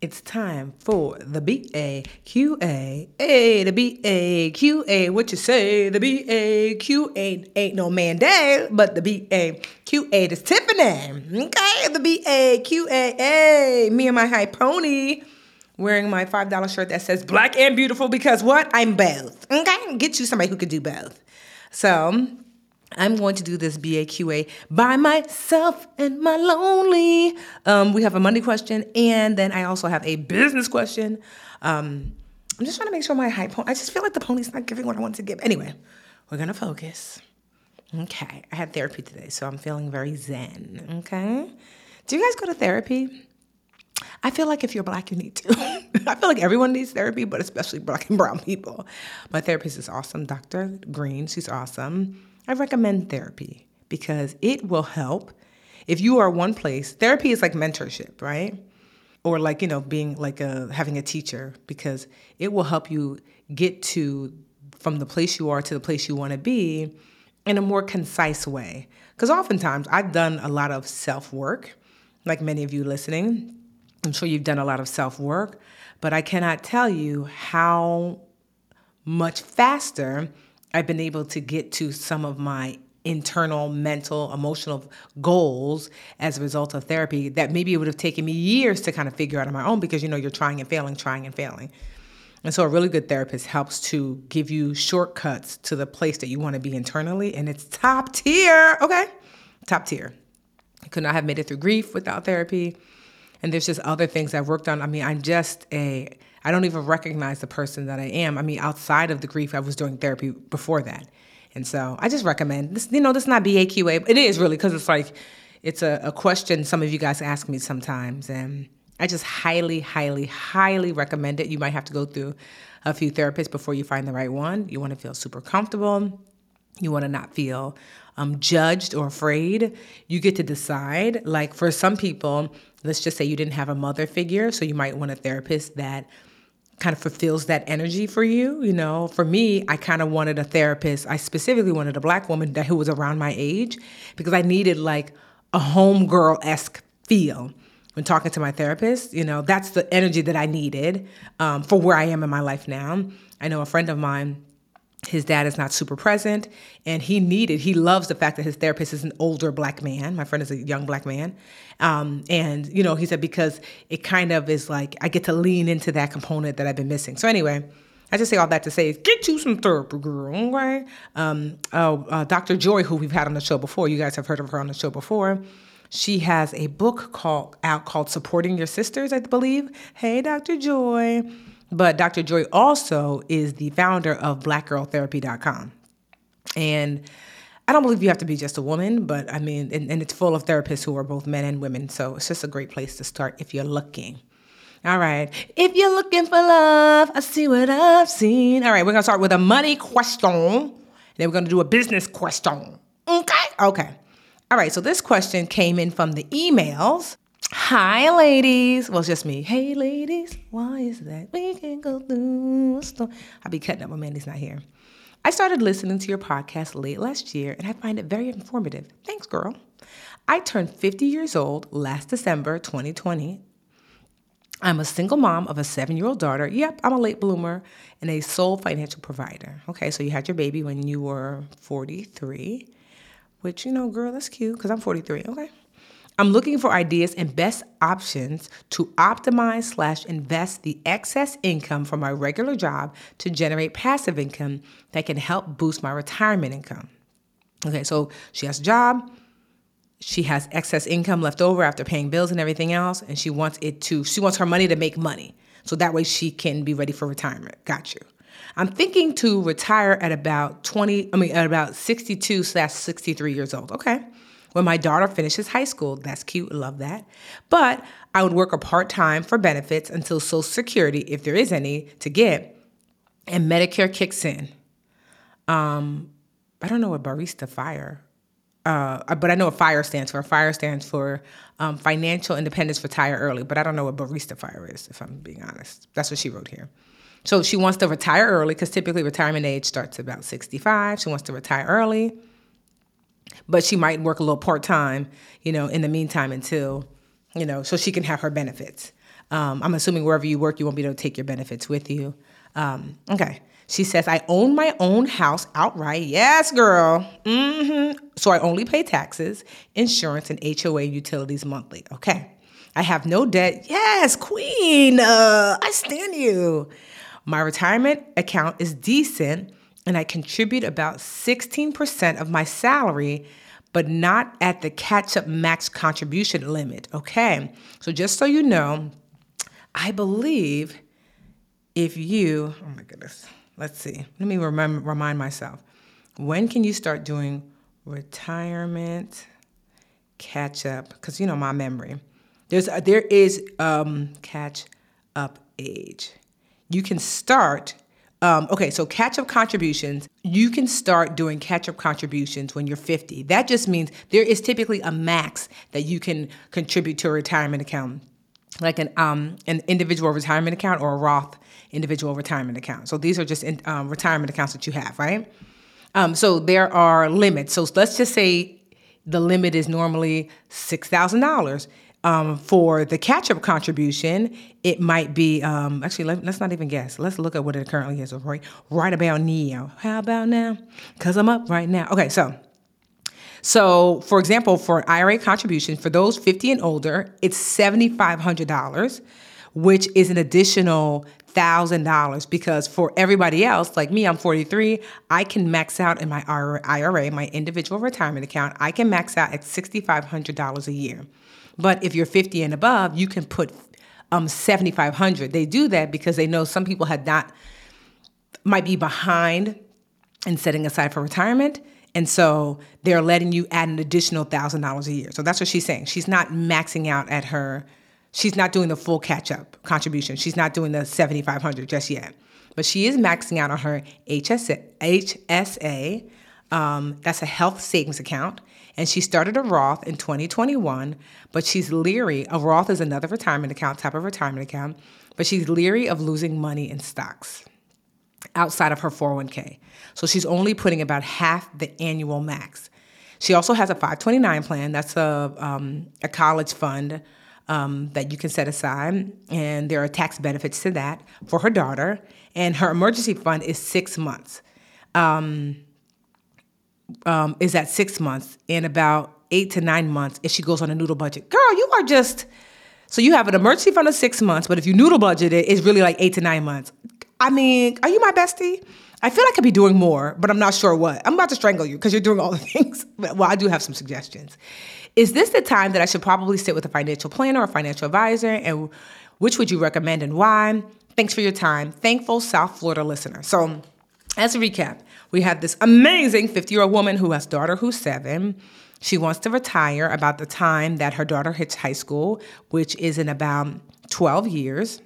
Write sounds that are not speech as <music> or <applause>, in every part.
It's time for the B A Q A. A the B A Q A. What you say? The B A Q A ain't no man day, but the B A Q A is Tiffany. Okay, the B A Q A. A me and my high pony wearing my five dollar shirt that says black and beautiful because what? I'm both. Okay, get you somebody who could do both. So I'm going to do this BAQA by myself and my lonely. Um, we have a money question, and then I also have a business question. Um, I'm just trying to make sure my high hype. I just feel like the pony's not giving what I want to give. Anyway, we're gonna focus. Okay, I had therapy today, so I'm feeling very zen. Okay, do you guys go to therapy? I feel like if you're black, you need to. <laughs> I feel like everyone needs therapy, but especially black and brown people. My therapist is awesome, Dr. Green. She's awesome. I recommend therapy because it will help. If you are one place, therapy is like mentorship, right? Or like, you know, being like a having a teacher because it will help you get to from the place you are to the place you want to be in a more concise way. Because oftentimes I've done a lot of self work, like many of you listening. I'm sure you've done a lot of self work, but I cannot tell you how much faster I've been able to get to some of my internal, mental, emotional goals as a result of therapy that maybe it would have taken me years to kind of figure out on my own because you know you're trying and failing, trying and failing. And so a really good therapist helps to give you shortcuts to the place that you want to be internally and it's top tier, okay? Top tier. Could not have made it through grief without therapy. And there's just other things I've worked on. I mean, I'm just a I don't even recognize the person that I am. I mean, outside of the grief, I was doing therapy before that. And so I just recommend this, you know, this is not BAQA. It is really because it's like, it's a, a question some of you guys ask me sometimes. And I just highly, highly, highly recommend it. You might have to go through a few therapists before you find the right one. You want to feel super comfortable. You want to not feel um, judged or afraid. You get to decide. Like for some people, let's just say you didn't have a mother figure, so you might want a therapist that kind of fulfills that energy for you. You know, for me, I kind of wanted a therapist. I specifically wanted a black woman that who was around my age because I needed like a homegirl esque feel when talking to my therapist. You know, that's the energy that I needed um, for where I am in my life now. I know a friend of mine his dad is not super present and he needed he loves the fact that his therapist is an older black man my friend is a young black man um, and you know he said because it kind of is like i get to lean into that component that i've been missing so anyway I just say all that to say, get you some therapy, girl. Okay. Um, oh, uh, Dr. Joy, who we've had on the show before, you guys have heard of her on the show before. She has a book called out called "Supporting Your Sisters," I believe. Hey, Dr. Joy. But Dr. Joy also is the founder of blackgirltherapy.com. And I don't believe you have to be just a woman, but I mean, and, and, it's full of therapists who are both men and women. So it's just a great place to start if you're looking. All right. If you're looking for love, I see what I've seen. All right. We're going to start with a money question. Then we're going to do a business question. Okay. Okay. All right. So this question came in from the emails. Hi, ladies. Well, it's just me. Hey, ladies. Why is that? We can go through a storm. I'll be cutting up when Mandi's not here. I started listening to your podcast late last year, and I find it very informative. Thanks, girl. I turned 50 years old last December 2020. I'm a single mom of a seven year old daughter. Yep, I'm a late bloomer and a sole financial provider. Okay, so you had your baby when you were 43, which, you know, girl, that's cute because I'm 43. Okay. I'm looking for ideas and best options to optimize slash invest the excess income from my regular job to generate passive income that can help boost my retirement income. Okay, so she has a job, she has excess income left over after paying bills and everything else, and she wants it to, she wants her money to make money. So that way she can be ready for retirement. Got you. I'm thinking to retire at about 20, I mean, at about 62 slash 63 years old. Okay when my daughter finishes high school. That's cute, love that. But I would work a part time for benefits until Social Security, if there is any to get, and Medicare kicks in. Um, I don't know what barista fire, uh, but I know what fire stands for. Fire stands for um, financial independence, retire early. But I don't know what barista fire is, if I'm being honest. That's what she wrote here. So she wants to retire early because typically retirement age starts about 65. She wants to retire early but she might work a little part time, you know, in the meantime until, you know, so she can have her benefits. Um, I'm assuming wherever you work, you won't be able to take your benefits with you. Um, okay. She says, I own my own house outright. Yes, girl. Mm-hmm. So I only pay taxes, insurance, and HOA utilities monthly. Okay. I have no debt. Yes, queen. Uh, I stand you. My retirement account is decent and I contribute about 16% of my salary, but not at the catch up max contribution limit. Okay, so just so you know, I believe if you, oh my goodness, let's see, let me remember, remind myself. When can you start doing retirement catch up? Because you know my memory. There's there is um, catch up age. You can start um, okay, so catch up contributions, you can start doing catch up contributions when you're 50. That just means there is typically a max that you can contribute to a retirement account, like an, um, an individual retirement account or a Roth individual retirement account. So these are just in, um, retirement accounts that you have, right? Um, so there are limits. So let's just say the limit is normally $6,000 um, for the catch up contribution, it might be um, actually, let, us not even guess. Let's look at what it currently is. Right, right about now. How about now? Because I'm up right now. Okay, so. So, for example, for an IRA contribution for those 50 and older, it's $7,500, which is an additional $1,000 because for everybody else, like me, I'm 43, I can max out in my IRA, my individual retirement account, I can max out at $6,500 a year. But if you're 50 and above, you can put um, 7,500. They do that because they know some people had not, might be behind in setting aside for retirement. And so they're letting you add an additional thousand dollars a year. So that's what she's saying. She's not maxing out at her, she's not doing the full catch up contribution. She's not doing the 7,500 just yet. But she is maxing out on her HSA, HSA um, that's a health savings account and she started a Roth in 2021, but she's leery. A Roth is another retirement account, type of retirement account, but she's leery of losing money in stocks outside of her 401k. So she's only putting about half the annual max. She also has a 529 plan. That's a, um, a college fund um, that you can set aside, and there are tax benefits to that for her daughter. And her emergency fund is six months. Um, um, is at six months and about eight to nine months if she goes on a noodle budget. Girl, you are just so you have an emergency fund of six months, but if you noodle budget it, it's really like eight to nine months. I mean, are you my bestie? I feel like I could be doing more, but I'm not sure what. I'm about to strangle you because you're doing all the <laughs> things. Well, I do have some suggestions. Is this the time that I should probably sit with a financial planner or financial advisor? And which would you recommend and why? Thanks for your time. Thankful South Florida listener. So, as a recap, we have this amazing 50 year old woman who has daughter who's seven. She wants to retire about the time that her daughter hits high school, which is in about 12 years.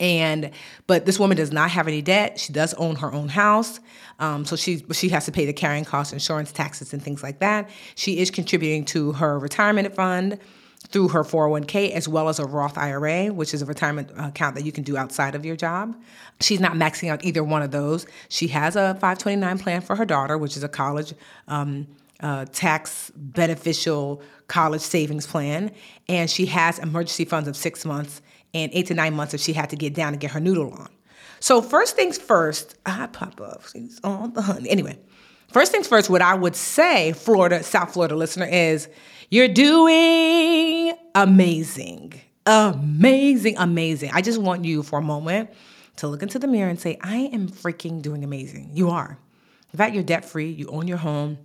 And but this woman does not have any debt. She does own her own house, um, so she she has to pay the carrying costs, insurance, taxes, and things like that. She is contributing to her retirement fund through her 401k as well as a Roth IRA, which is a retirement account that you can do outside of your job. She's not maxing out either one of those. She has a 529 plan for her daughter, which is a college um, uh, tax beneficial college savings plan. And she has emergency funds of six months and eight to nine months if she had to get down and get her noodle on. So, first things first, I pop up. She's on the honey. Anyway, First things first, what I would say, Florida, South Florida listener, is you're doing amazing. Amazing, amazing. I just want you for a moment to look into the mirror and say, I am freaking doing amazing. You are. In fact, you're debt free, you own your home,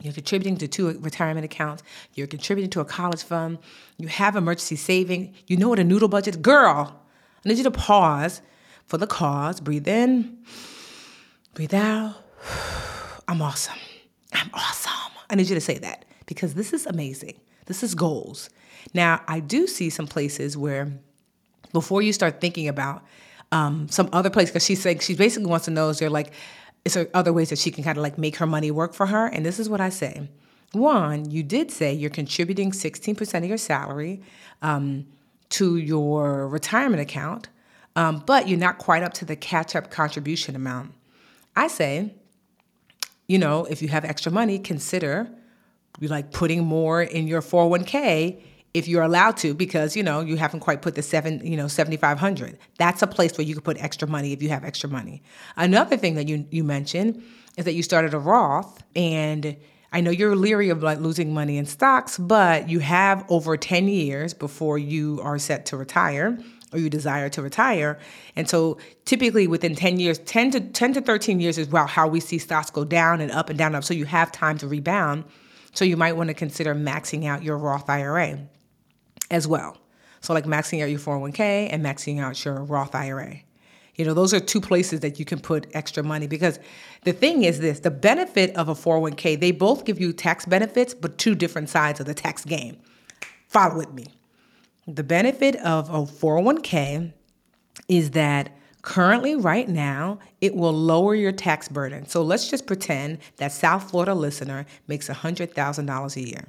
you're contributing to two retirement accounts, you're contributing to a college fund, you have emergency saving, you know what a noodle budget is. Girl, I need you to pause for the cause, breathe in, breathe out. I'm awesome. I'm awesome. I need you to say that because this is amazing. This is goals. Now, I do see some places where before you start thinking about um, some other place, because she's saying she basically wants to know is there like, is there other ways that she can kind of like make her money work for her? And this is what I say. One, you did say you're contributing 16% of your salary um, to your retirement account, um, but you're not quite up to the catch up contribution amount. I say, you know, if you have extra money, consider like putting more in your 401k if you're allowed to because you know you haven't quite put the seven you know 7500 that's a place where you could put extra money if you have extra money. Another thing that you you mentioned is that you started a roth and i know you're leery of like losing money in stocks but you have over 10 years before you are set to retire or you desire to retire and so typically within 10 years 10 to 10 to 13 years is about how we see stocks go down and up and down and up so you have time to rebound so you might want to consider maxing out your roth ira as well. So, like maxing out your 401k and maxing out your Roth IRA. You know, those are two places that you can put extra money because the thing is this the benefit of a 401k, they both give you tax benefits, but two different sides of the tax game. Follow with me. The benefit of a 401k is that currently, right now, it will lower your tax burden. So let's just pretend that South Florida listener makes $100,000 a year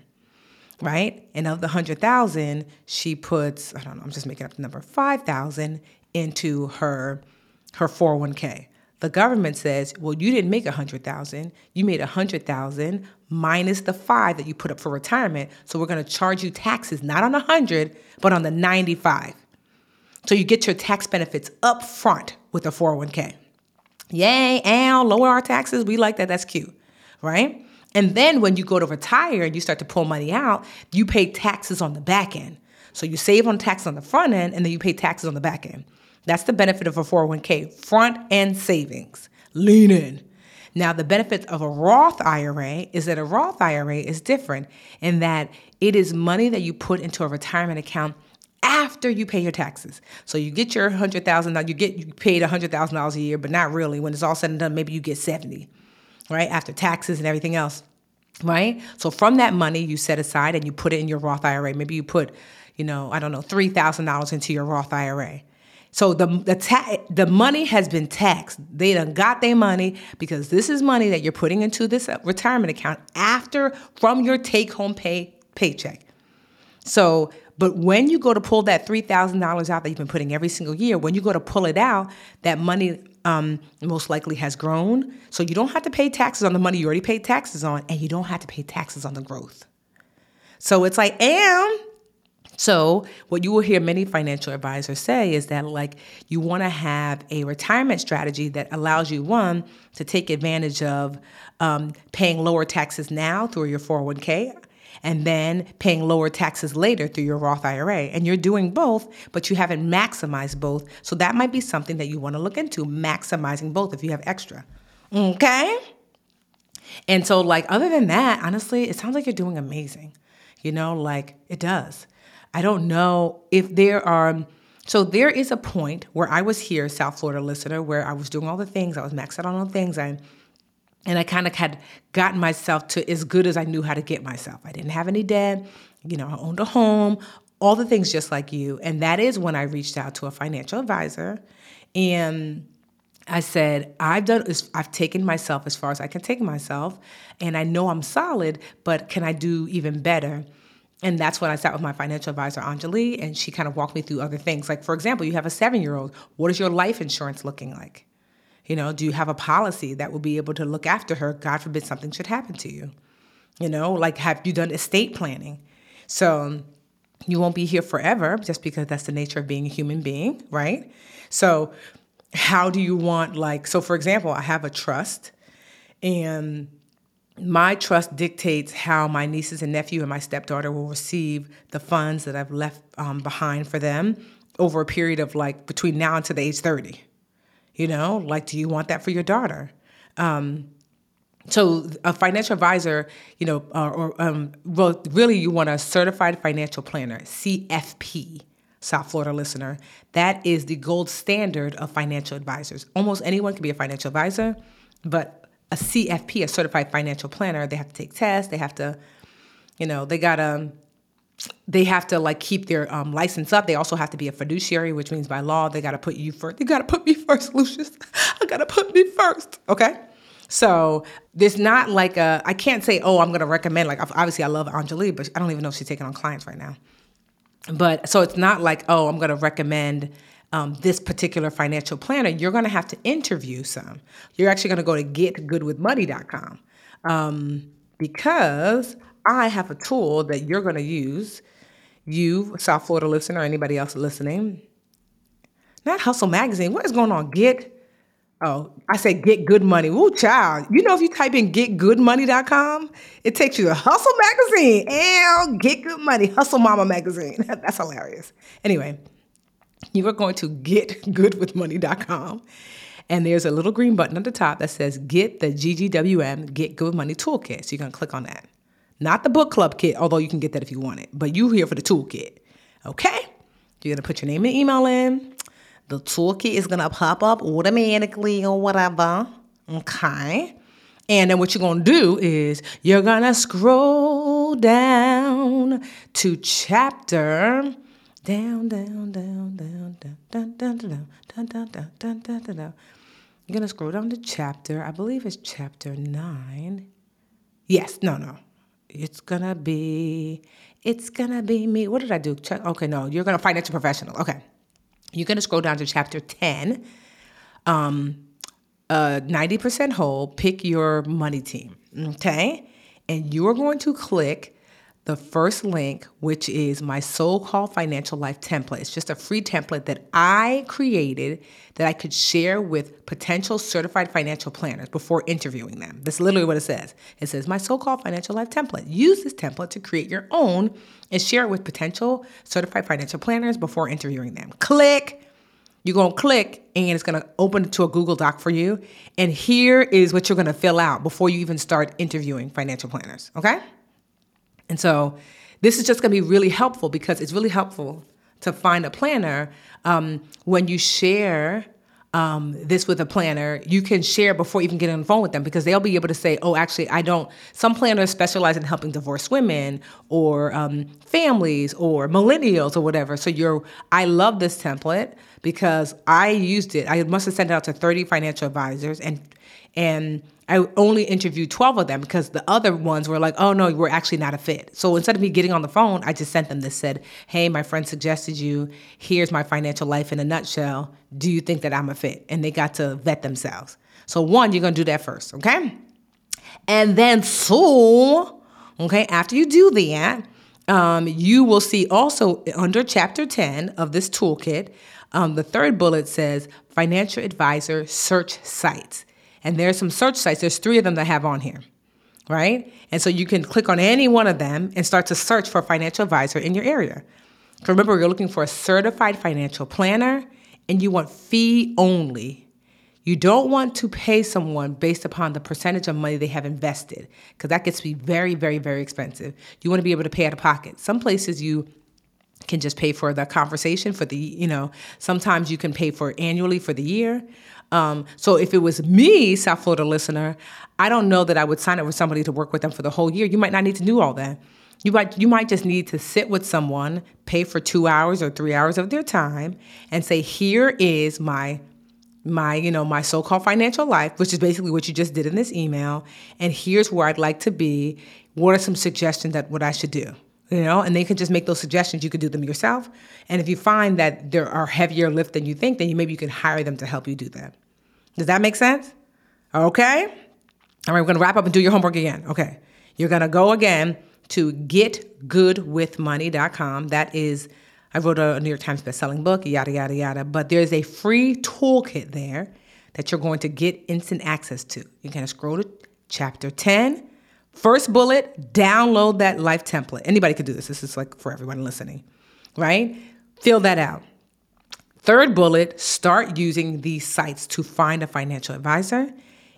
right? And of the 100,000, she puts, I don't know, I'm just making up the number, 5,000 into her her 401k. The government says, "Well, you didn't make 100,000. You made 100,000 minus the 5 that you put up for retirement. So we're going to charge you taxes not on 100, but on the 95." So you get your tax benefits up front with a 401k. Yay, and lower our taxes. We like that. That's cute, right? And then when you go to retire and you start to pull money out, you pay taxes on the back end. So you save on taxes on the front end and then you pay taxes on the back end. That's the benefit of a 401k, front end savings. Lean in. Now, the benefit of a Roth IRA is that a Roth IRA is different in that it is money that you put into a retirement account after you pay your taxes. So you get your hundred thousand dollars, you get you paid hundred thousand dollars a year, but not really. When it's all said and done, maybe you get seventy right? After taxes and everything else, right? So from that money you set aside and you put it in your Roth IRA. Maybe you put, you know, I don't know, three thousand dollars into your Roth IRA. So the the ta- the money has been taxed. They done got their money because this is money that you're putting into this uh, retirement account after from your take home pay paycheck. So, but when you go to pull that three thousand dollars out that you've been putting every single year, when you go to pull it out, that money um, most likely has grown. So you don't have to pay taxes on the money you already paid taxes on, and you don't have to pay taxes on the growth. So it's like, and so what you will hear many financial advisors say is that like you want to have a retirement strategy that allows you one to take advantage of um, paying lower taxes now through your 401k and then paying lower taxes later through your Roth IRA. And you're doing both, but you haven't maximized both. So that might be something that you want to look into, maximizing both if you have extra. Okay? And so, like, other than that, honestly, it sounds like you're doing amazing. You know, like it does. I don't know if there are. Um, so there is a point where I was here, South Florida listener, where I was doing all the things. I was maxed out on all the things. I and I kind of had gotten myself to as good as I knew how to get myself. I didn't have any debt, you know, I owned a home, all the things just like you. And that is when I reached out to a financial advisor and I said, I've done I've taken myself as far as I can take myself, and I know I'm solid, but can I do even better? And that's when I sat with my financial advisor, Anjali, and she kind of walked me through other things. Like, for example, you have a seven year old. What is your life insurance looking like? You know, do you have a policy that will be able to look after her? God forbid something should happen to you. You know, like have you done estate planning? So you won't be here forever just because that's the nature of being a human being, right? So how do you want like so for example, I have a trust and my trust dictates how my nieces and nephew and my stepdaughter will receive the funds that I've left um, behind for them over a period of like between now until the age 30. You know, like, do you want that for your daughter? Um, so a financial advisor, you know, uh, or um, well, really, you want a certified financial planner, CFP. South Florida listener, that is the gold standard of financial advisors. Almost anyone can be a financial advisor, but a CFP, a certified financial planner, they have to take tests, they have to, you know, they gotta they have to like keep their um, license up. They also have to be a fiduciary, which means by law they got to put you first. They got to put me <laughs> first, Lucius. I got to put me first. Okay. So there's not like a. I can't say, oh, I'm to recommend. Like obviously, I love Anjali, but I don't even know if she's taking on clients right now. But so it's not like, oh, I'm to recommend um, this particular financial planner. You're going to have to interview some. You're actually going to go to getgoodwithmoney.com um, because I have a tool that you're going to use, you, South Florida listener, or anybody else listening. Not Hustle Magazine. What is going on? Get, oh, I said get good money. Woo, child. You know, if you type in getgoodmoney.com, it takes you to Hustle Magazine and Get Good Money, Hustle Mama Magazine. <laughs> That's hilarious. Anyway, you are going to getgoodwithmoney.com. <laughs> And there's a little green button at the top that says Get the GGWM Get Good with Money Toolkit. So you're going to click on that. Not the book club kit, although you can get that if you want it, but you here for the toolkit. Okay? You're gonna put your name and email in. The toolkit is gonna pop up automatically or whatever. Okay. And then what you're gonna do is you're gonna scroll down to chapter down, down, down, down, down, down, down, down, down, down, down, down, down, down, down. You're gonna scroll down to chapter, I believe it's chapter nine. Yes, no, no. It's gonna be, it's gonna be me. What did I do? Okay, no, you're gonna financial professional. Okay, you're gonna scroll down to chapter ten. Um, uh, 90% whole. Pick your money team. Okay, and you're going to click the first link, which is my so called financial life template. It's just a free template that I created that I could share with potential certified financial planners before interviewing them. That's literally what it says. It says, My so called financial life template. Use this template to create your own and share it with potential certified financial planners before interviewing them. Click. You're going to click and it's going to open to a Google Doc for you. And here is what you're going to fill out before you even start interviewing financial planners. Okay? And so this is just going to be really helpful because it's really helpful to find a planner um, when you share um, this with a planner, you can share before even getting on the phone with them because they'll be able to say, oh, actually, I don't. Some planners specialize in helping divorced women or um, families or millennials or whatever. So you're, I love this template because I used it. I must have sent it out to 30 financial advisors and and I only interviewed 12 of them because the other ones were like, oh no, we're actually not a fit. So instead of me getting on the phone, I just sent them this said, hey, my friend suggested you. Here's my financial life in a nutshell. Do you think that I'm a fit? And they got to vet themselves. So, one, you're gonna do that first, okay? And then, so, okay, after you do that, um, you will see also under chapter 10 of this toolkit, um, the third bullet says financial advisor search sites. And there's some search sites, there's three of them that have on here, right? And so you can click on any one of them and start to search for a financial advisor in your area. Remember, you're looking for a certified financial planner and you want fee only. You don't want to pay someone based upon the percentage of money they have invested because that gets to be very, very, very expensive. You want to be able to pay out of pocket. Some places you can just pay for the conversation for the, you know, sometimes you can pay for annually for the year. Um, so if it was me, South Florida listener, I don't know that I would sign up with somebody to work with them for the whole year. You might not need to do all that. You might you might just need to sit with someone, pay for two hours or three hours of their time, and say, here is my my you know my so-called financial life which is basically what you just did in this email and here's where i'd like to be what are some suggestions that what i should do you know and they can just make those suggestions. You could do them yourself. And if you find that there are heavier lift than you think then you, maybe you can hire them to help you do that. Does that make sense? Okay. All right we're going to wrap up and do your homework again. Okay. You're going to go again to getgoodwithmoney.com that is i wrote a new york times best-selling book yada yada yada. But there's a free toolkit there that you're going to get instant access to. You're going to scroll to chapter 10 First bullet, download that life template. Anybody could do this. This is like for everyone listening, right? Fill that out. Third bullet, start using these sites to find a financial advisor.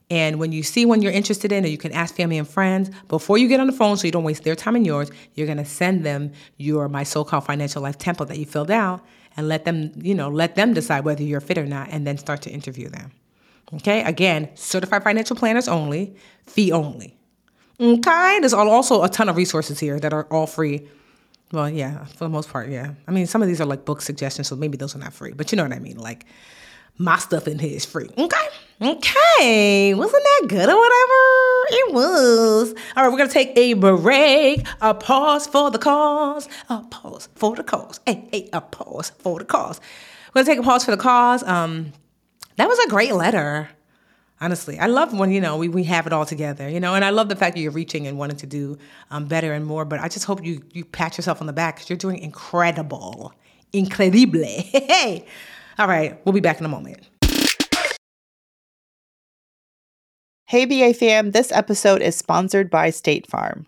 And when you see one you're interested in, or you can ask family and friends, before you get on the phone so you don't waste their time and yours, you're gonna send them your My So-Called Financial Life template that you filled out and let them, you know, let them decide whether you're fit or not and then start to interview them. Okay, again, certified financial planners only, fee only. Okay, there's also a ton of resources here that are all free. Well, yeah, for the most part, yeah. I mean, some of these are like book suggestions, so maybe those are not free, but you know what I mean. Like, my stuff in here is free. Okay, okay, wasn't that good or whatever? It was. All right, we're gonna take a break, a pause for the cause, a pause for the cause. Hey, hey, a pause for the cause. We're gonna take a pause for the cause. Um, that was a great letter honestly i love when you know we, we have it all together you know and i love the fact that you're reaching and wanting to do um, better and more but i just hope you you pat yourself on the back because you're doing incredible. Incredible. <laughs> Hey. All right. We'll be back in a moment. Hey, BA fam, this episode is sponsored by State Farm.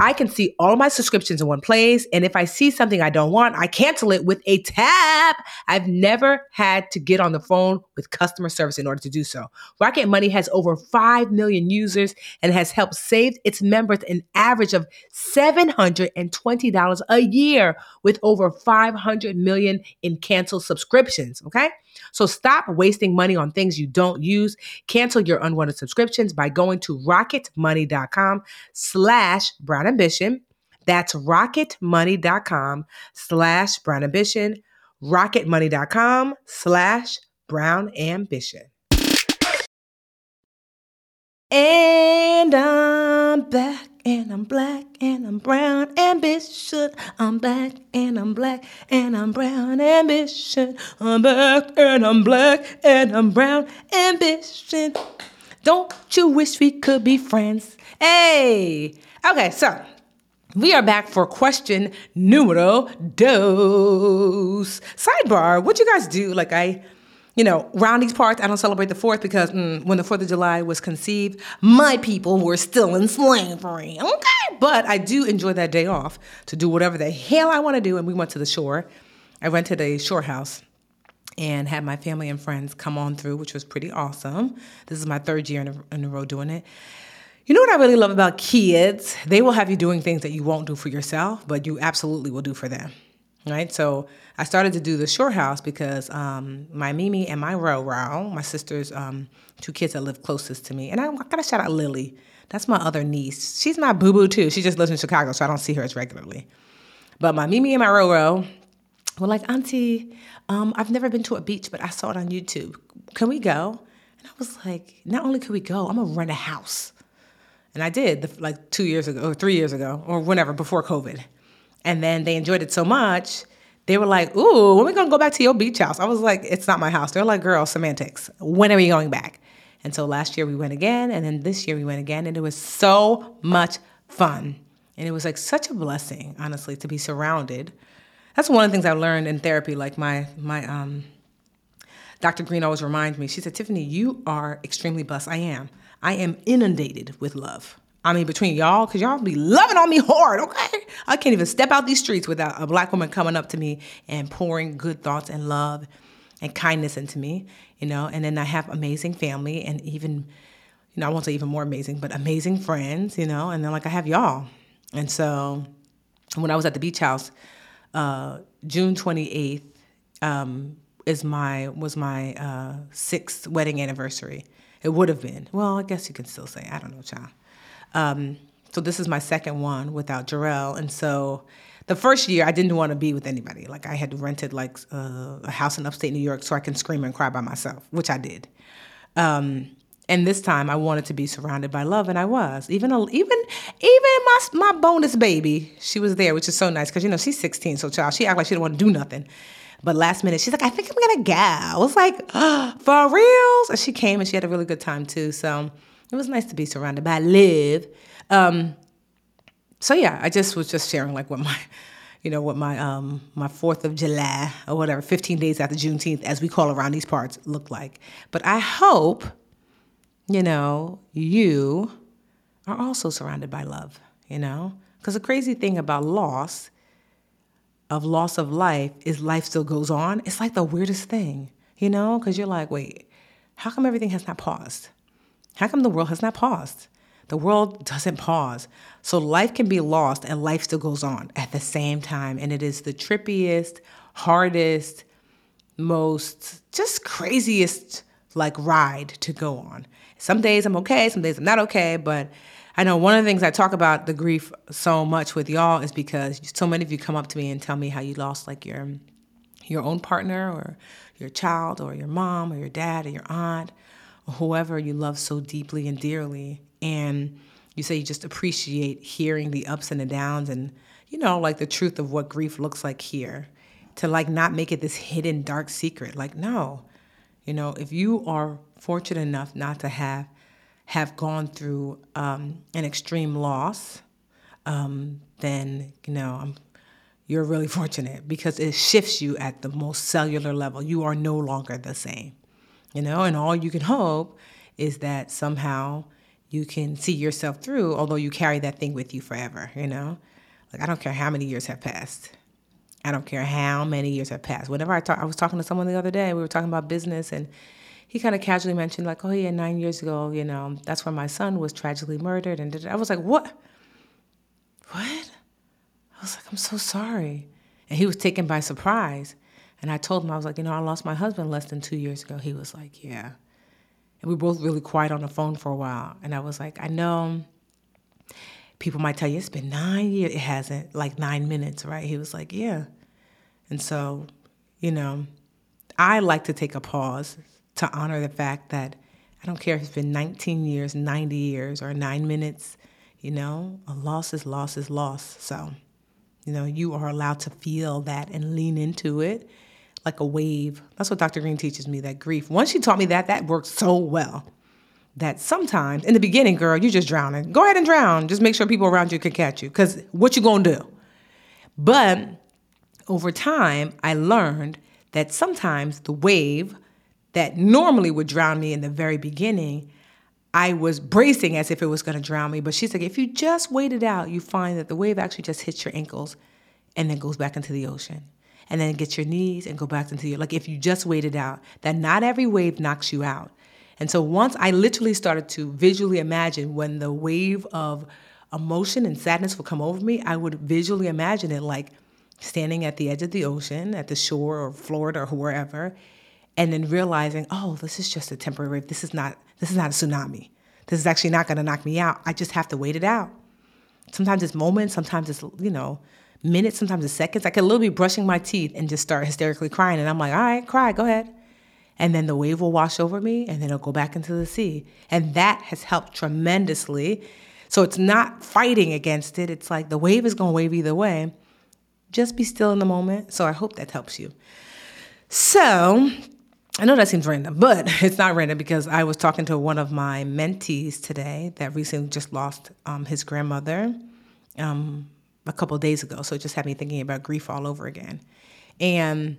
I can see all my subscriptions in one place. And if I see something I don't want, I cancel it with a tap. I've never had to get on the phone with customer service in order to do so. Rocket Money has over 5 million users and has helped save its members an average of $720 a year with over 500 million in canceled subscriptions. Okay. So stop wasting money on things you don't use. Cancel your unwanted subscriptions by going to rocketmoney.com slash brown ambition. That's rocketmoney.com slash brown ambition. rocketmoney.com slash brown ambition. And I'm back and I'm black and I'm brown ambition. I'm black and I'm black and I'm brown ambition. I'm back and I'm black and I'm brown ambition. Don't you wish we could be friends? Hey! Okay, so we are back for question numero dos. Sidebar, what you guys do? Like I, you know, around these parts, I don't celebrate the 4th because mm, when the 4th of July was conceived, my people were still in slavery. Okay, but I do enjoy that day off to do whatever the hell I want to do. And we went to the shore. I rented a shore house and had my family and friends come on through, which was pretty awesome. This is my third year in a, in a row doing it. You know what I really love about kids? They will have you doing things that you won't do for yourself, but you absolutely will do for them. Right? So I started to do the shore house because um, my Mimi and my Roro, my sister's um, two kids that live closest to me, and I, I gotta shout out Lily. That's my other niece. She's my boo boo too. She just lives in Chicago, so I don't see her as regularly. But my Mimi and my Roro were like, Auntie, um, I've never been to a beach, but I saw it on YouTube. Can we go? And I was like, not only could we go, I'm gonna rent a house. And I did like two years ago or three years ago or whenever before COVID. And then they enjoyed it so much, they were like, Ooh, when are we gonna go back to your beach house? I was like, It's not my house. They're like, Girl, semantics. When are we going back? And so last year we went again, and then this year we went again, and it was so much fun. And it was like such a blessing, honestly, to be surrounded. That's one of the things I learned in therapy. Like my my um, Dr. Green always reminds me. She said, "Tiffany, you are extremely blessed. I am. I am inundated with love. I mean, between y'all, because y'all be loving on me hard, okay? I can't even step out these streets without a black woman coming up to me and pouring good thoughts and love and kindness into me, you know? And then I have amazing family and even, you know, I won't say even more amazing, but amazing friends, you know? And then, like, I have y'all. And so when I was at the beach house, uh, June 28th um, is my, was my uh, sixth wedding anniversary. It would have been. Well, I guess you can still say. I don't know, child. Um, so this is my second one without Jamal, and so the first year I didn't want to be with anybody. Like I had rented like uh, a house in upstate New York so I can scream and cry by myself, which I did. Um, and this time I wanted to be surrounded by love, and I was. Even a, even even my my bonus baby, she was there, which is so nice because you know she's 16, so child, she act like she didn't want to do nothing. But last minute, she's like, I think I'm gonna go. I was like, oh, <gasps> for reals? And she came and she had a really good time too. So it was nice to be surrounded by love. Um, so yeah, I just was just sharing like what my, <laughs> you know, what my um my Fourth of July or whatever, 15 days after Juneteenth, as we call around these parts, looked like. But I hope, you know, you are also surrounded by love. You know, because the crazy thing about loss of loss of life is life still goes on. It's like the weirdest thing, you know, because you're like, wait, how come everything has not paused? How come the world has not paused? The world doesn't pause. So life can be lost and life still goes on at the same time. And it is the trippiest, hardest, most just craziest like ride to go on. Some days I'm okay, some days I'm not okay, but I know one of the things I talk about the grief so much with y'all is because so many of you come up to me and tell me how you lost like your your own partner or your child or your mom or your dad or your aunt whoever you love so deeply and dearly and you say you just appreciate hearing the ups and the downs and you know like the truth of what grief looks like here to like not make it this hidden dark secret like no you know if you are fortunate enough not to have have gone through um, an extreme loss, um, then you know I'm, you're really fortunate because it shifts you at the most cellular level. You are no longer the same, you know, and all you can hope is that somehow you can see yourself through, although you carry that thing with you forever, you know. Like I don't care how many years have passed. I don't care how many years have passed. Whenever I talk, I was talking to someone the other day. We were talking about business, and he kind of casually mentioned like, oh yeah, nine years ago, you know, that's when my son was tragically murdered, and I was like, what? What? I was like, I'm so sorry, and he was taken by surprise. And I told him I was like, you know, I lost my husband less than two years ago. He was like, yeah. And we were both really quiet on the phone for a while. And I was like, I know people might tell you it's been nine years. It hasn't, like nine minutes, right? He was like, yeah. And so you know, I like to take a pause to honor the fact that I don't care if it's been 19 years, 90 years, or nine minutes, you know, a loss is loss is loss. So, you know, you are allowed to feel that and lean into it like a wave. That's what Dr. Green teaches me that grief. Once she taught me that, that worked so well. That sometimes in the beginning, girl, you're just drowning. Go ahead and drown. Just make sure people around you can catch you. Cause what you gonna do? But over time, I learned that sometimes the wave that normally would drown me in the very beginning, I was bracing as if it was to drown me. But she's like, if you just wait it out, you find that the wave actually just hits your ankles and then goes back into the ocean. And then get your knees and go back into your, like if you just wait it out, that not every wave knocks you out. And so once I literally started to visually imagine when the wave of emotion and sadness would come over me, I would visually imagine it like standing at the edge of the ocean, at the shore or Florida or wherever, and then realizing, oh, this is just a temporary wave. This is not this is not a tsunami. This is actually not going to knock me out. I just have to wait it out. Sometimes it's moments, sometimes it's you know minutes, sometimes it's seconds. I could literally be brushing my teeth and just start hysterically crying, and I'm like, all right, cry, go ahead. And then the wave will wash over me, and then it'll go back into the sea, and that has helped tremendously. So it's not fighting against it. It's like the wave is going to wave either way. Just be still in the moment. So I hope that helps you. So I know that seems random, but <laughs> it's not random because I was talking to one of my mentees today that recently just lost um, his grandmother um, a couple days ago. So it just had me thinking about grief all over again. And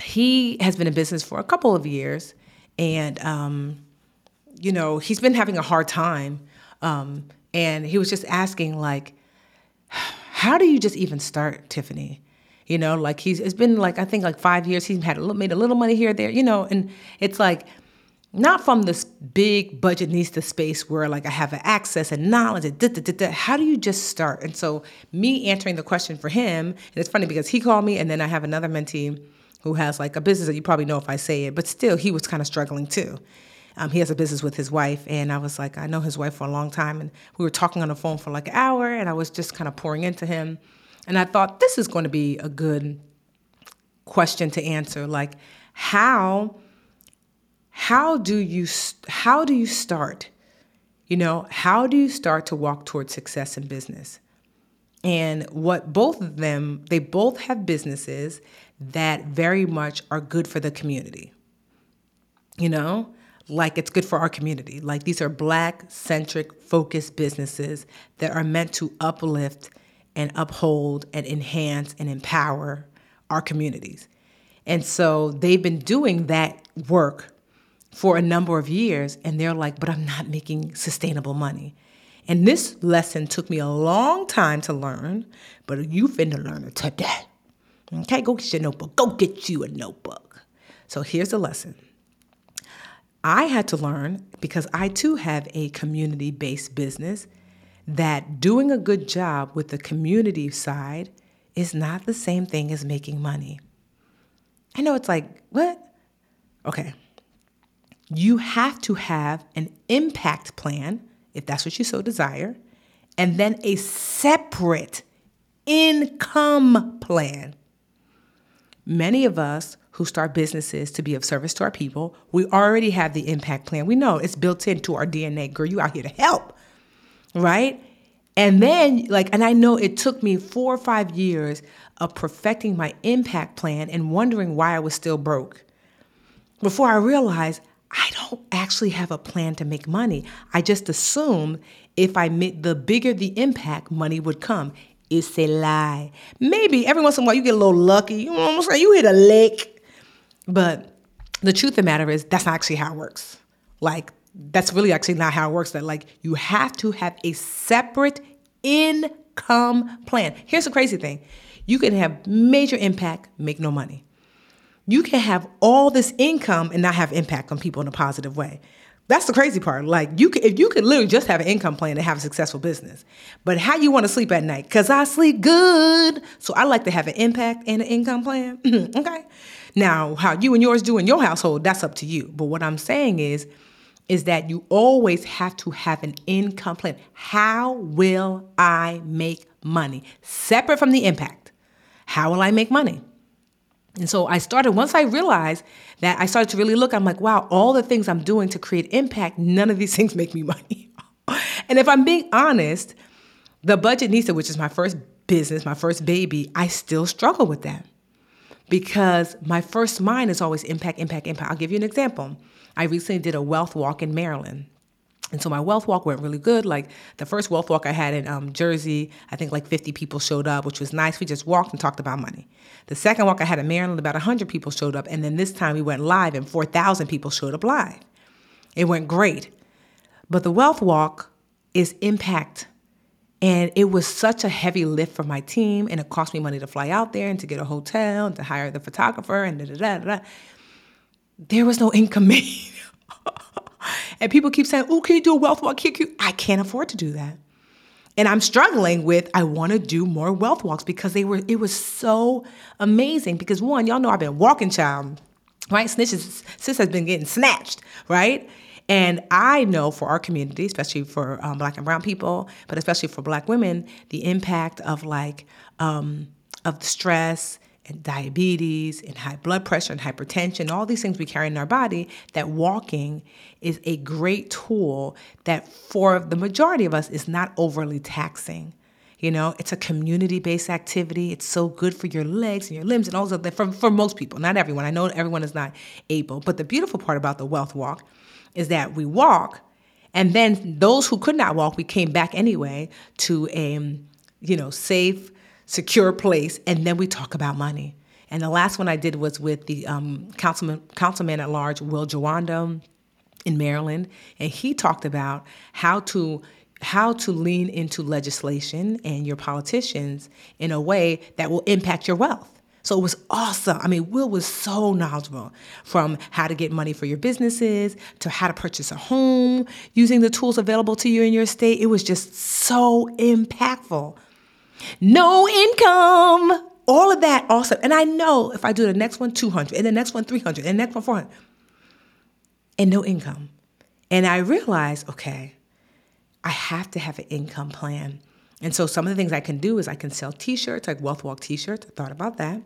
he has been in business for a couple of years, and um, you know he's been having a hard time. Um, and he was just asking like, how do you just even start, Tiffany? You know, like he's it's been like I think like five years. He's had a, little, made a little money here there. You know, and it's like not from this big Budgetnista space where like I have access and knowledge. And da, da, da, How do you just start? And so me answering the question for him, and it's funny because he called me, and then I have another mentee who has like a business that you probably know if I say it, but still he was kind of struggling too. Um, he has a business with his wife, and I was like, I know his wife for a long time, and we were talking on the phone for like an hour, and I was just kind of pouring into him, and I thought this is going to be a good question to answer, like how how do you how do you start? You know, how do you start to walk towards success in business? And what both of them, they both have businesses that very much are good for the community. You know, like it's good for our community. Like these are black centric focused businesses that are meant to uplift and uphold and enhance and empower our communities. And so they've been doing that work for a number of years and they're like, but I'm not making sustainable money. And this lesson took me a long time to learn, but you finna learn it today. Okay, go get your notebook. Go get you a notebook. So here's the lesson. I had to learn, because I too have a community based business, that doing a good job with the community side is not the same thing as making money. I know it's like, what? Okay. You have to have an impact plan, if that's what you so desire, and then a separate income plan. Many of us who start businesses to be of service to our people. We already have the impact plan. We know it's built into our DNA. Girl, you out here to help, right? And then, like, and I know it took me four or five years of perfecting my impact plan and wondering why I was still broke before I realized I don't actually have a plan to make money. I just assume if I made the bigger the impact, money would come. It's a lie. Maybe every once in a while you get a little lucky. You know what I'm saying? You hit a lick but the truth of the matter is, that's not actually how it works. Like, that's really actually not how it works. That, like, you have to have a separate income plan. Here's the crazy thing you can have major impact, make no money. You can have all this income and not have impact on people in a positive way. That's the crazy part. Like you could, if you could literally just have an income plan and have a successful business, but how you want to sleep at night? Cause I sleep good, so I like to have an impact and an income plan. <laughs> okay, now, how you and yours do in your household, that's up to you. But what I'm saying is, is that you always have to have an income plan. How will I make money? Separate from the impact. How will I make money? And so I started, once I realized that I started to really look, I'm like, wow, all the things I'm doing to create impact, none of these <laughs> things make me money. <laughs> and if I'm being honest, the Budgetnista, which is my first business, my first baby, I still struggle with that because my first mind is always impact, impact, impact. I'll give you an example. I recently did a wealth walk in Maryland. And so my wealth walk went really good. Like the first wealth walk I had in um, Jersey, I think like 50 people showed up, which was nice. We just walked and talked about money. The second walk I had in Maryland, about 100 people showed up. And then this time we went live and 4,000 people showed up live. It went great. But the wealth walk is impact. And it was such a heavy lift for my team. And it cost me money to fly out there and to get a hotel and to hire the photographer and da da da da. There was no income made. <laughs> <laughs> And people keep saying, oh, can you do a wealth walk? Can I can't afford to do that. And I'm struggling with I want to do more wealth walks because they were it was so amazing. Because one, y'all know I've been walking child, right? Snitches sis has been getting snatched, right? And I know for our community, especially for um, Black and Brown people, but especially for Black women, the impact of like um, of the stress and diabetes and high blood pressure and hypertension, all these things we carry in our body, that walking is a great tool that for the majority of us is not overly taxing. You know, it's a community based activity. It's so good for your legs and your limbs and all that for, for most people, not everyone. I know everyone is not able. But the beautiful part about the wealth walk is that we walk, and then those who could not walk, we came back anyway to a, you know, safe, secure place, and then we talk about money. And the last one I did was with the um, councilman, councilman at large, Will Jawando in Maryland, and he talked about how to how to lean into legislation and your politicians in a way that will impact your wealth. So it was awesome. I mean, Will was so knowledgeable from how to get money for your businesses to how to purchase a home using the tools available to you in your state. It was just so impactful no income. All of that awesome. And I know if I do the next one 200 and the next one 300 and the next one 400 and no income. And I realized, okay, I have to have an income plan. And so some of the things I can do is I can sell t-shirts, like Wealth Walk t-shirts. I thought about that.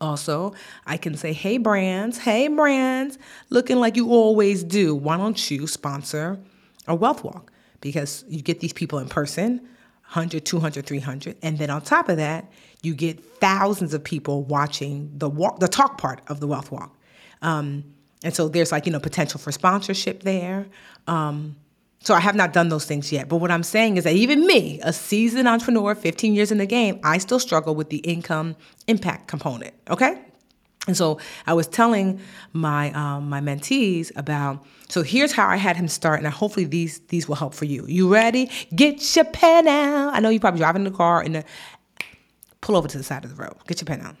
Also, I can say, hey brands, hey brands, looking like you always do. Why don't you sponsor a Wealth Walk? Because you get these people in person 100, 200, 300. And then on top of that, you get thousands of people watching the walk, the talk part of the Wealth Walk. Um, and so there's like, you know, potential for sponsorship there. Um, so I have not done those things yet. But what I'm saying is that even me, a seasoned entrepreneur, 15 years in the game, I still struggle with the income impact component. Okay. And so I was telling my um, my mentees about. So here's how I had him start, and hopefully these these will help for you. You ready? Get your pen out. I know you're probably driving in the car and the, pull over to the side of the road. Get your pen out.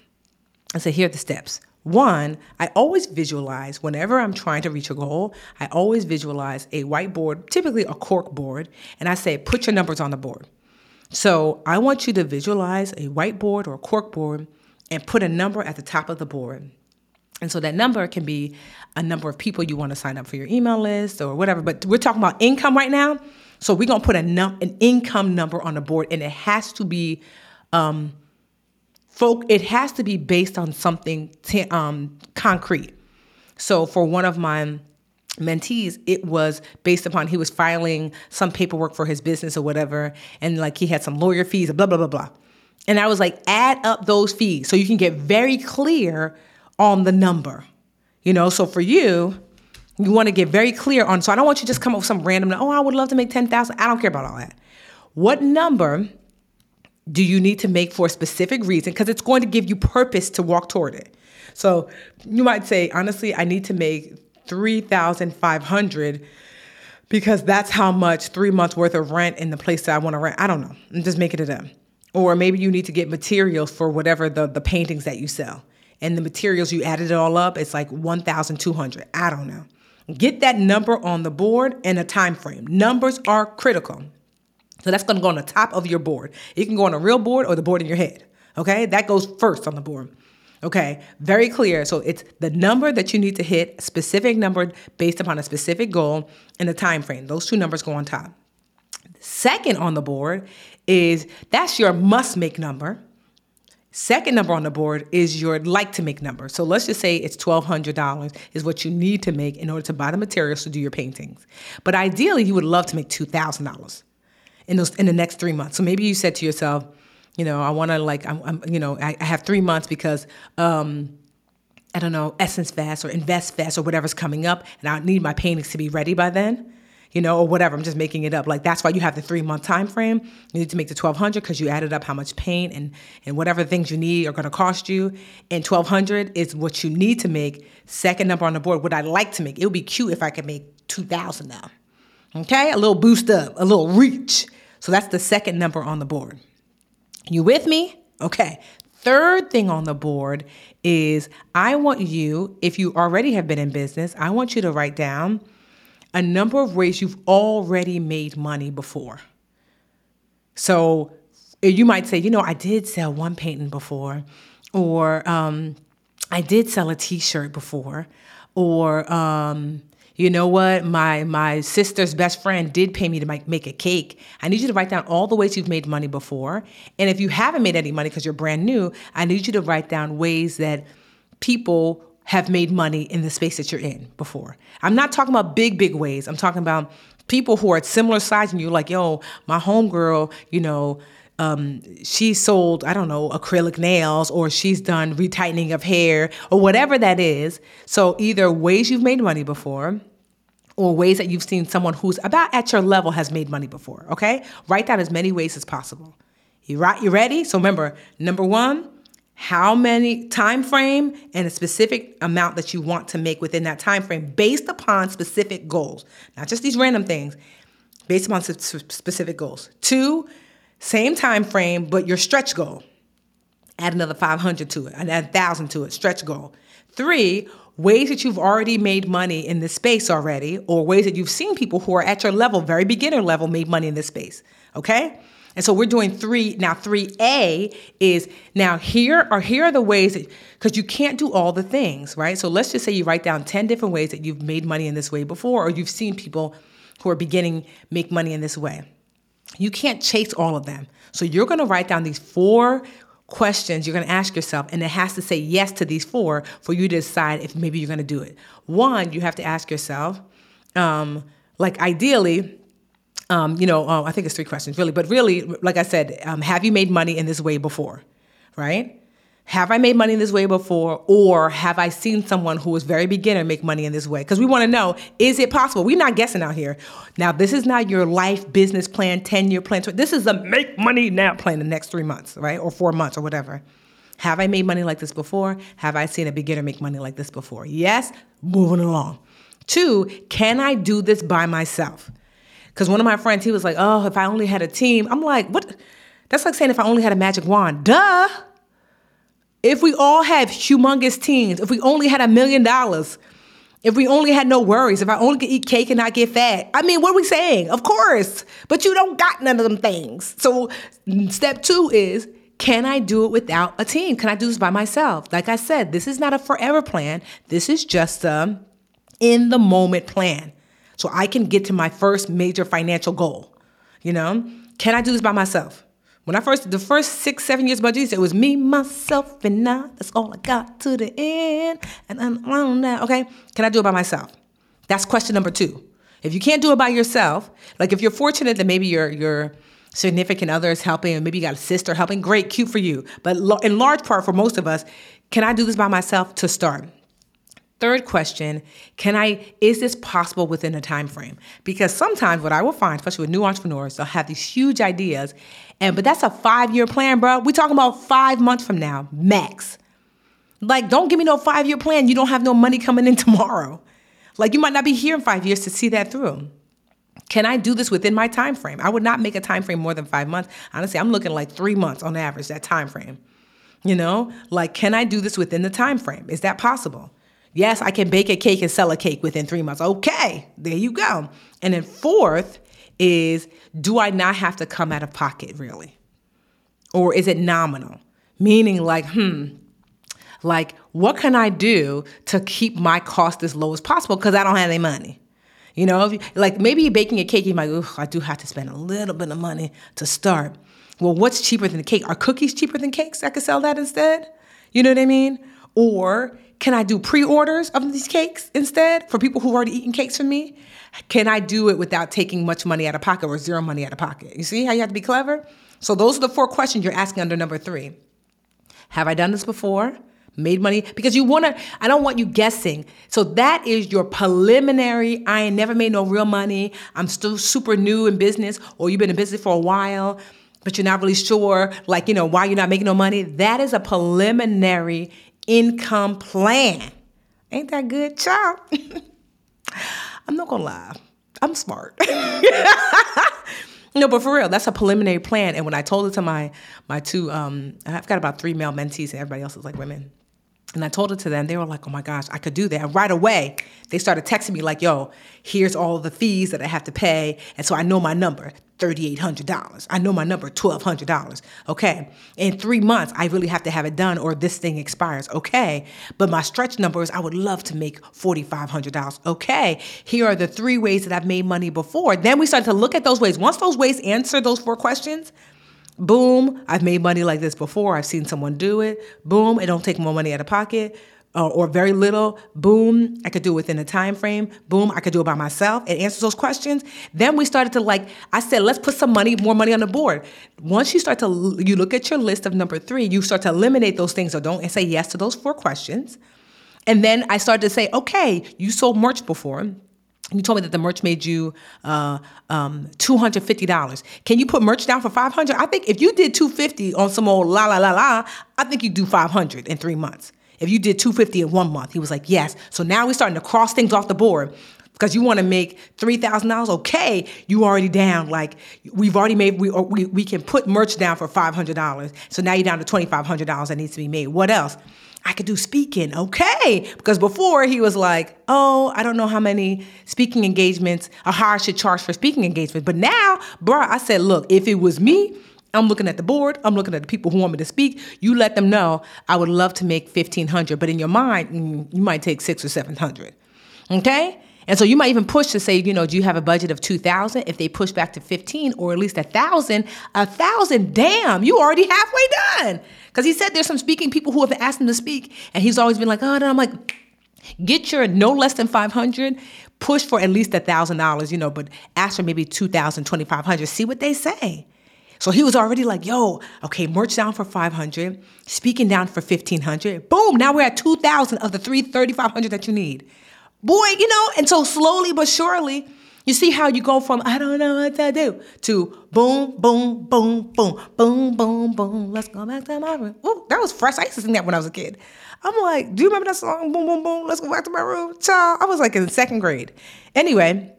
I said, here are the steps. One, I always visualize whenever I'm trying to reach a goal, I always visualize a whiteboard, typically a cork board, and I say, put your numbers on the board. So I want you to visualize a whiteboard or a cork board and put a number at the top of the board. And so that number can be a number of people you want to sign up for your email list or whatever. But we're talking about income right now. So we're going to put a num- an income number on the board and it has to be um, folk it has to be based on something t- um, concrete. So for one of my mentees, it was based upon he was filing some paperwork for his business or whatever, and like he had some lawyer fees, blah blah blah blah. And I was like, add up those fees so you can get very clear on the number. You know, so for you, you want to get very clear on. So I don't want you to just come up with some random, oh, I would love to make 10,000. I don't care about all that. What number do you need to make for a specific reason? Because it's going to give you purpose to walk toward it. So you might say, honestly, I need to make 3,500 because that's how much three months worth of rent in the place that I want to rent. I don't know. I'm just making it up. Or maybe you need to get materials for whatever the, the paintings that you sell. And the materials, you added it all up, it's like 1,200. I don't know. Get that number on the board and a time frame. Numbers are critical. So that's going to go on the top of your board. It can go on a real board or the board in your head. Okay, that goes first on the board. Okay, very clear. So it's the number that you need to hit, specific number based upon a specific goal and the time frame. Those two numbers go on top. Second on the board is that's your must make number. Second number on the board is your like to make number. So let's just say it's $1,200 is what you need to make in order to buy the materials to do your paintings. But ideally, you would love to make $2,000 in those in the next three months. So maybe you said to yourself, you know, I want to like, I'm, I'm, you know, I, I, have three months because, um, I don't know, Essence Fest or Invest Fest or whatever's coming up, and I need my paintings to be ready by then you know, or whatever. I'm just making it up. Like that's why you have the three month time frame. You need to make the 1200 because you added up how much paint and and whatever things you need are going to cost you. And 1200 is what you need to make. Second number on the board, what I'd like to make. It would be cute if I could make 2000 now. Okay, a little boost up, a little reach. So that's the second number on the board. You with me? Okay. Third thing on the board is I want you, if you already have been in business, I want you to write down a number of ways you've already made money before. So eh, you might say, you know, I did sell one painting before, or um, I did sell a T-shirt before, or um, you know what, my my sister's best friend did pay me to make, make a cake. I need you to write down all the ways you've made money before, and if you haven't made any money because you're brand new, I need you to write down ways that people have made money in the space that you're in before. I'm not talking about big, big ways. I'm talking about people who are at similar size and you're like, yo, my homegirl, you know, um, she sold, I don't know, acrylic nails or she's done retightening of hair or whatever that is. So either ways you've made money before or ways that you've seen someone who's about at your level has made money before, okay? Write down as many ways as possible. You right, you ready? So remember, number one, how many time frame and a specific amount that you want to make within that time frame based upon specific goals. Not just these random things based upon specific goals. Two same time frame but your stretch goal. Add another 500 to it and add 1000 to it stretch goal. Three ways that you've already made money in this space already or ways that you've seen people who are at your level very beginner level made money in this space okay and so we're doing three now. Three A is now here are here are the ways that because you can't do all the things, right? So let's just say you write down ten different ways that you've made money in this way before, or you've seen people who are beginning make money in this way. You can't chase all of them. So you're going to write down these four questions you're going to ask yourself, and it has to say yes to these four for you to decide if maybe you're going to do it. One, you have to ask yourself, um, like ideally um, you know, uh, I think it's three questions really, but really, like I said, um, have you made money in this way before, right? Have I made money in this way before, or have I seen someone who was very beginner make money in this way? Because we want to know, is it possible? We're not guessing out here. Now, this is not your life business plan, 10 year plan. This is a make money now plan the next three months, right? Or four months or whatever. Have I made money like this before? Have I seen a beginner make money like this before? Yes, moving along. Two, can I do this by myself? Because one of my friends, he was like, oh, if I only had a team. I'm like, what? That's like saying if I only had a magic wand. Duh. If we all have humongous teams, if we only had a million dollars, if we only had no worries, if I only could eat cake and not get fat. I mean, what are we saying? Of course. But you don't got none of them things. So step two is can I do it without a team? Can I do this by myself? Like I said, this is not a forever plan. This is just a in the moment plan so I can get to my first major financial goal. You know, can I do this by myself? When I first, the first six, seven years of my Jesus, it was me, myself, and I. That's all I got to the end. And I'm on that. Okay, can I do it by myself? That's question number two. If you can't do it by yourself, like if you're fortunate that maybe your your significant other is helping, and maybe you got a sister helping, great, cute for you. But in large part, for most of us, can I do this by myself to start? Third question, can I is this possible within a time frame? Because sometimes what I will find, especially with new entrepreneurs, they'll have these huge ideas and but that's a 5-year plan, bro. We're talking about 5 months from now, max. Like don't give me no 5-year plan. You don't have no money coming in <laughs> tomorrow. Like you might not be here in 5 years to see that through. Can I do this within my time frame? I would not make a time frame more than 5 months. Honestly, I'm looking like 3 months on average that time frame. You know? Like can I do this within the time frame? Is that possible? Yes, I can bake a cake and sell a cake within three months. Okay, there you go. And then fourth is do I not have to come out of pocket really? Or is it nominal? Meaning, like, hmm, like, what can I do to keep my cost as low as possible because I don't have any money? You know, like maybe baking a cake, you're like, I do have to spend a little bit of money to start. well, what's cheaper than a cake? Are cookies cheaper than cakes? I could sell that instead. You know what I mean? Or can I do pre-orders of these cakes instead for people who've already eaten cakes from me? Can I do it without taking much money out of pocket or zero money out of pocket? You see how you have to be clever? So those are the four questions you're asking under number three. Have I done this before? Made money? Because you wanna, I don't want you guessing. So that is your preliminary. I ain't never made no real money. I'm still super new in business, or you've been in business for a while, but you're not really sure, like, you know, why you're not making no money. That is a preliminary income plan. Ain't that good, child? <laughs> I'm not gonna lie. I'm smart. <laughs> no, but for real, that's a preliminary plan. And when I told it to my my two, um, I've got about three male mentees, and everybody else is like women. And I told it to them. They were like, "Oh my gosh, I could do that!" And right away, they started texting me like, "Yo, here's all the fees that I have to pay," and so I know my number. $3,800. I know my number, $1,200. Okay. In three months, I really have to have it done or this thing expires. Okay. But my stretch number is I would love to make $4,500. Okay. Here are the three ways that I've made money before. Then we started to look at those ways. Once those ways answer those four questions, boom, I've made money like this before. I've seen someone do it. Boom, it don't take more money out of pocket or very little, boom, I could do it within a time frame. Boom, I could do it by myself. It answers those questions. Then we started to like, I said, let's put some money, more money on the board. Once you start to, you look at your list of number three, you start to eliminate those things or don't and say yes to those four questions. And then I started to say, okay, you sold merch before. You told me that the merch made you uh, um, two hundred fifty dollars. Can you put merch down for five hundred? I think if you did two fifty on some old la la la la, I think you do five hundred in three months. If you did 250 in one month, he was like, yes. So now we're starting to cross things off the board because you want to make $3,000. Okay, you already down. Like we've already made, we, we, we can put merch down for $500. So now you're down to $2,500 that needs to be made. What else? I could do speaking. Okay. Because before he was like, oh, I don't know how many speaking engagements or how I should charge for speaking engagements. But now, bro, I said, look, if it was me, I'm looking at the board. I'm looking at the people who want me to speak. You let them know I would love to make 1500, but in your mind, mm, you might take six or 700. Okay? And so you might even push to say, you know, do you have a budget of 2000? If they push back to 15 or at least a 1000, a 1000, damn, you already halfway done. Cuz he said there's some speaking people who have asked him to speak and he's always been like, "Oh, no. I'm like, get your no less than 500, push for at least a $1000, you know, but ask for maybe 2000, 2500, see what they say. So he was already like, yo, okay, merch down for 500, speaking down for 1500. Boom, now we're at 2000 of the 3 3500 that you need. Boy, you know, and so slowly but surely, you see how you go from I don't know what to do to boom, boom, boom, boom, boom, boom, boom. Let's go back to my room. Ooh, that was fresh. I used to sing that when I was a kid. I'm like, do you remember that song? Boom, boom, boom. Let's go back to my room. Child, I was like in second grade. Anyway,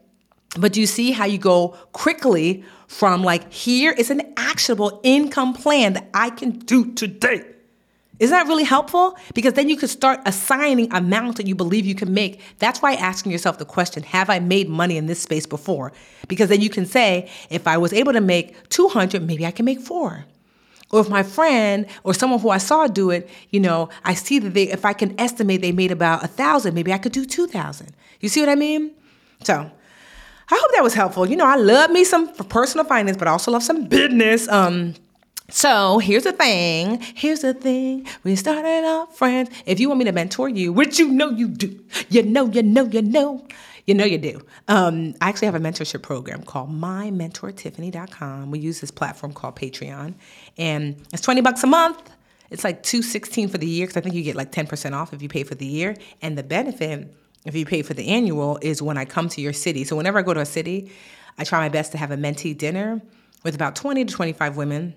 but you see how you go quickly from like, here is an actionable income plan that I can do today. Is that really helpful? Because then you could start assigning amount that you believe you can make. That's why asking yourself the question, have I made money in this space before? Because then you can say, if I was able to make 200, maybe I can make four. Or if my friend or someone who I saw do it, you know, I see that they, if I can estimate they made about a thousand, maybe I could do 2,000. You see what I mean? So I hope that was helpful. You know, I love me some personal finance, but I also love some business. Um, so here's the thing. Here's the thing. We started off friends. If you want me to mentor you, which you know you do, you know, you know, you know, you know you do. Um, I actually have a mentorship program called MyMentorTiffany.com. We use this platform called Patreon, and it's twenty bucks a month. It's like two sixteen for the year because I think you get like ten percent off if you pay for the year, and the benefit if you pay for the annual, is when I come to your city. So whenever I go to a city, I try my best to have a mentee dinner with about 20 to 25 women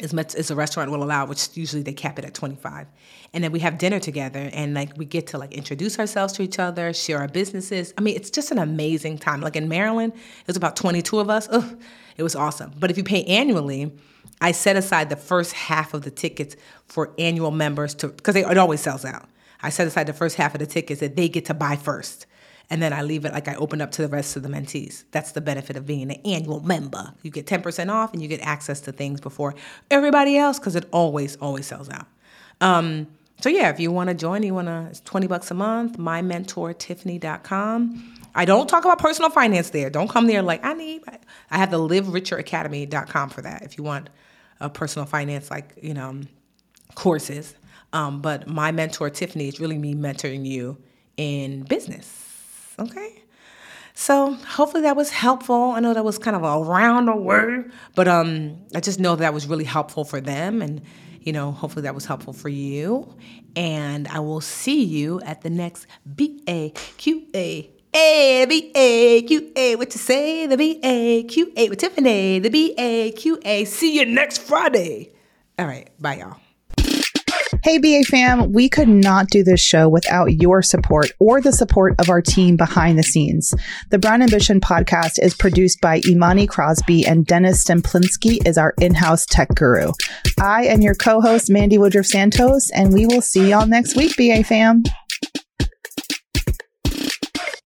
as much as the restaurant will allow, which usually they cap it at 25. And then we have dinner together and like we get to like introduce ourselves to each other, share our businesses. I mean, it's just an amazing time. Like in Maryland, it was about 22 of us. Ugh, it was awesome. But if you pay annually, I set aside the first half of the tickets for annual members to because it always sells out. I set aside the first half of the tickets that they get to buy first. And then I leave it like I open up to the rest of the mentees. That's the benefit of being an annual member. You get 10% off and you get access to things before everybody else because it always, always sells out. Um, so yeah, if you want to join, you want to, it's 20 bucks a month, mymentortiffany.com. I don't talk about personal finance there. Don't come there like, I need, I have the livericheracademy.com for that if you want a personal finance, like you know, courses. Um, but my mentor Tiffany is really me mentoring you in business. Okay. So hopefully that was helpful. I know that was kind of a round word, but um, I just know that was really helpful for them, and you know, hopefully that was helpful for you. And I will see you at the next B A Q A A B A Q A. What to say? The B A Q A with Tiffany. The B A Q A. See you next Friday. All right. Bye, y'all. Hey, BA fam, we could not do this show without your support or the support of our team behind the scenes. The Brown Ambition podcast is produced by Imani Crosby and Dennis Stemplinsky is our in-house tech guru. I am your co-host, Mandi Woodruff Sastry, and we will see y'all next week, BA fam.